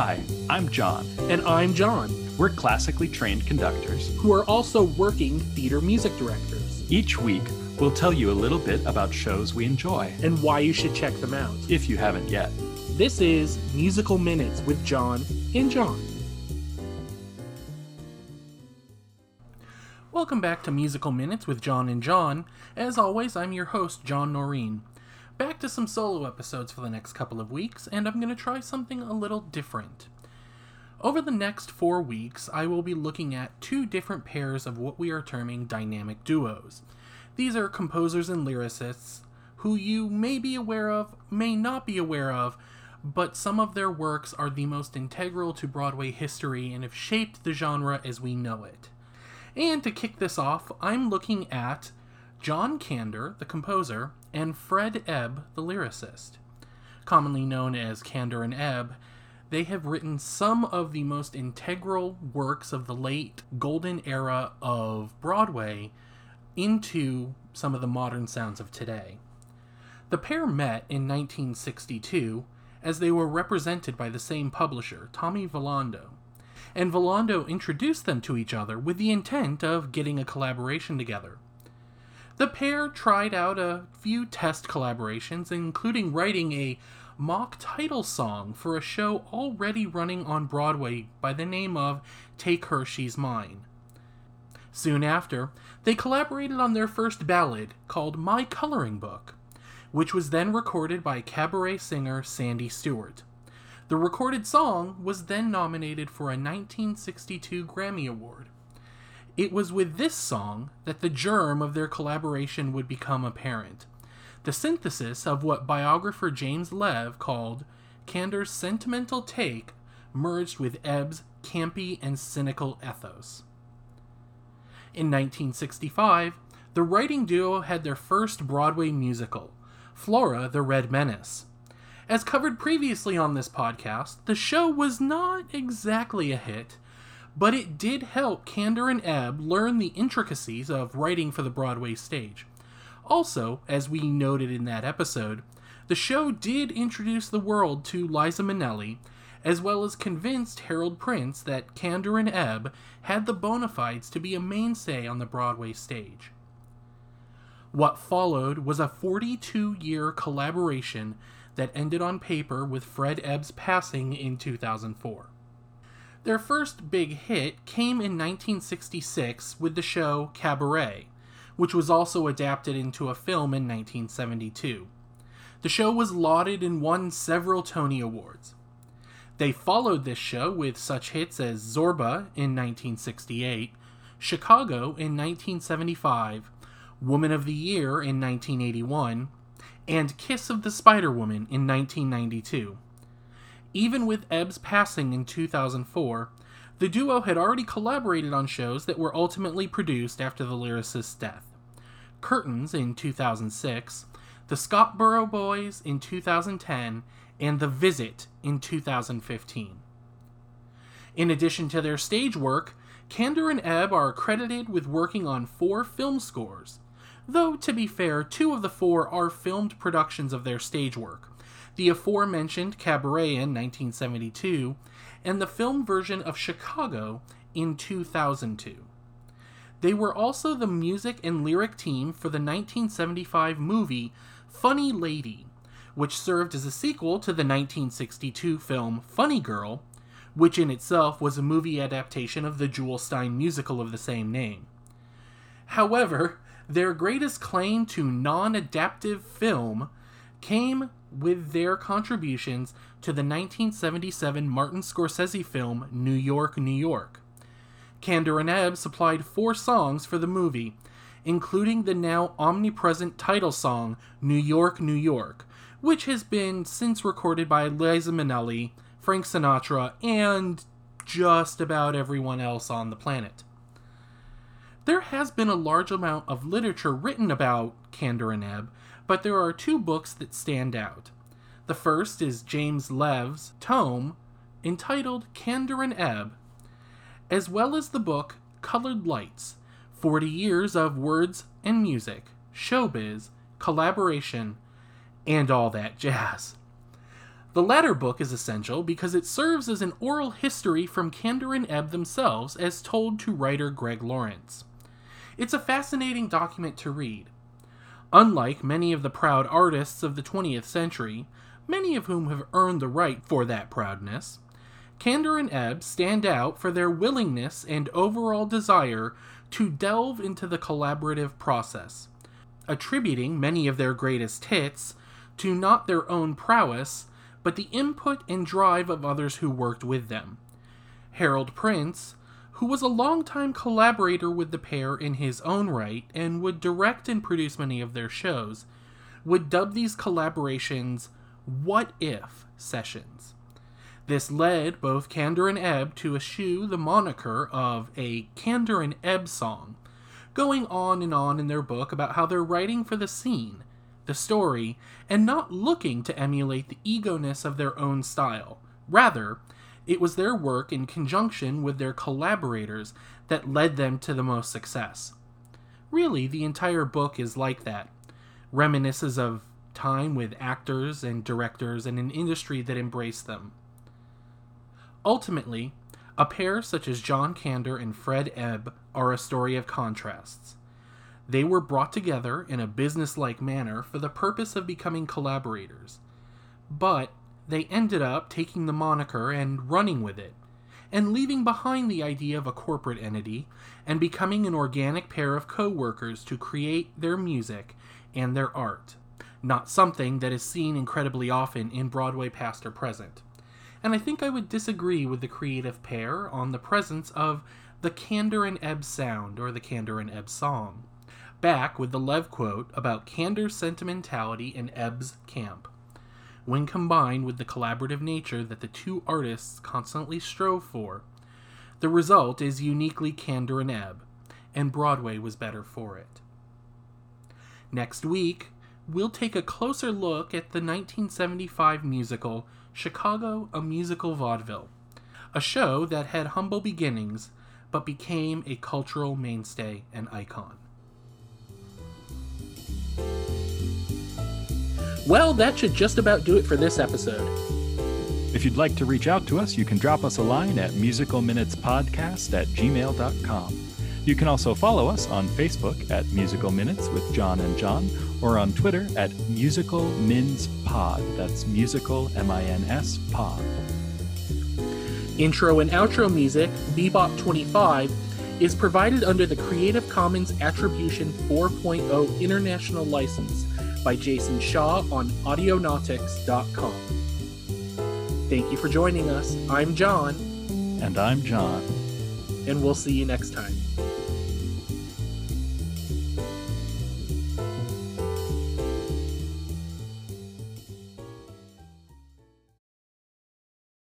Hi, I'm John. And I'm John, We're classically trained conductors. who are also working theater music directors, Each week, we'll tell you a little bit about shows we enjoy, and why you should check them out. if you haven't yet. This is Musical Minutes with John and John. Welcome back to Musical Minutes with John and John. As always, I'm your host, John Noreen. Back to some solo episodes for the next couple of weeks, and I'm going to try something a little different. Over the next four weeks, I will be looking at two different pairs of what we are terming dynamic duos. These are composers and lyricists who you may be aware of, may not be aware of, but some of their works are the most integral to Broadway history and have shaped the genre as we know it. And to kick this off, I'm looking at John Kander, the composer, and Fred Ebb, the lyricist. Commonly known as Kander and Ebb, they have written some of the most integral works of the late golden era of Broadway into some of the modern sounds of today. The pair met in 1962 as they were represented by the same publisher, Tommy Valando, and Valando introduced them to each other with the intent of getting a collaboration together. The pair tried out a few test collaborations, including writing a mock title song for a show already running on Broadway by the name of Take Her She's Mine. Soon after, they collaborated on their first ballad called My Coloring Book, which was then recorded by cabaret singer Sandy Stewart. The recorded song was then nominated for a 1962 Grammy Award. It was with this song that the germ of their collaboration would become apparent. The synthesis of what biographer James Lev called Kander's sentimental take merged with Ebb's campy and cynical ethos. In 1965, the writing duo had their first Broadway musical, Flora the Red Menace. As covered previously on this podcast, the show was not exactly a hit, but it did help Kander and Ebb learn the intricacies of writing for the Broadway stage. Also, as we noted in that episode, the show did introduce the world to Liza Minnelli, as well as convinced Harold Prince that Kander and Ebb had the bona fides to be a mainstay on the Broadway stage. What followed was a 42 year collaboration that ended on paper with Fred Ebb's passing in 2004. Their first big hit came in 1966 with the show Cabaret, which was also adapted into a film in 1972. The show was lauded and won several Tony Awards. They followed this show with such hits as Zorba in 1968, Chicago in 1975, Woman of the Year in 1981, and Kiss of the Spider Woman in 1992. Even with Ebb's passing in 2004, the duo had already collaborated on shows that were ultimately produced after the lyricist's death. Curtains in 2006, The Scottsboro Boys in 2010, and The Visit in 2015. In addition to their stage work, Kander and Ebb are credited with working on four film scores, though to be fair, two of the four are filmed productions of their stage work the aforementioned Cabaret in 1972, and the film version of Chicago in 2002. They were also the music and lyric team for the 1975 movie Funny Lady, which served as a sequel to the 1962 film Funny Girl, which in itself was a movie adaptation of the Jule Styne musical of the same name. However, their greatest claim to non adaptive film came with their contributions to the 1977 Martin Scorsese film New York, New York. Kander and Ebb supplied four songs for the movie, including the now omnipresent title song New York, New York, which has been since recorded by Liza Minnelli, Frank Sinatra, and just about everyone else on the planet. There has been a large amount of literature written about Kander and Ebb, but there are two books that stand out. The first is James Lev's tome entitled Kander and Ebb, as well as the book Colored Lights 40 Years of Words and Music, Showbiz, Collaboration, and all that jazz. The latter book is essential because it serves as an oral history from Kander and Ebb themselves as told to writer Greg Lawrence. It's a fascinating document to read. Unlike many of the proud artists of the 20th century, many of whom have earned the right for that proudness, Kander and Ebb stand out for their willingness and overall desire to delve into the collaborative process, attributing many of their greatest hits to not their own prowess, but the input and drive of others who worked with them. Harold Prince, who was a longtime collaborator with the pair in his own right and would direct and produce many of their shows, would dub these collaborations What If sessions. This led both Kander and Ebb to eschew the moniker of a Kander and Ebb song, going on and on in their book about how they're writing for the scene, the story, and not looking to emulate the egoness of their own style. Rather, it was their work in conjunction with their collaborators that led them to the most success. Really, the entire book is like that. Reminisces of time with actors and directors and an industry that embraced them. Ultimately, a pair such as John Kander and Fred Ebb are a story of contrasts. They were brought together in a businesslike manner for the purpose of becoming collaborators, but they ended up taking the moniker and running with it, and leaving behind the idea of a corporate entity and becoming an organic pair of co workers to create their music and their art, not something that is seen incredibly often in Broadway past or present and I think I would disagree with the creative pair on the presence of the Kander and Ebb sound or the Kander and Ebb song. Back with the Lev quote about Kander's sentimentality and Ebb's camp. When combined with the collaborative nature that the two artists constantly strove for, the result is uniquely Kander and Ebb, and Broadway was better for it. Next week, we'll take a closer look at the 1975 musical Chicago, a Musical Vaudeville, a show that had humble beginnings but became a cultural mainstay and icon. Well, that should just about do it for this episode. If you'd like to reach out to us, you can drop us a line at musicalminutespodcast at gmail.com. You can also follow us on Facebook at Musical Minutes with John and John, or on Twitter at Musical Mins Pod. That's Musical M I N S Pod. Intro and outro music, Bebop 25, is provided under the Creative Commons Attribution 4.0 International License by Jason Shaw on Audionautix.com. Thank you for joining us. I'm John. And I'm John. And we'll see you next time.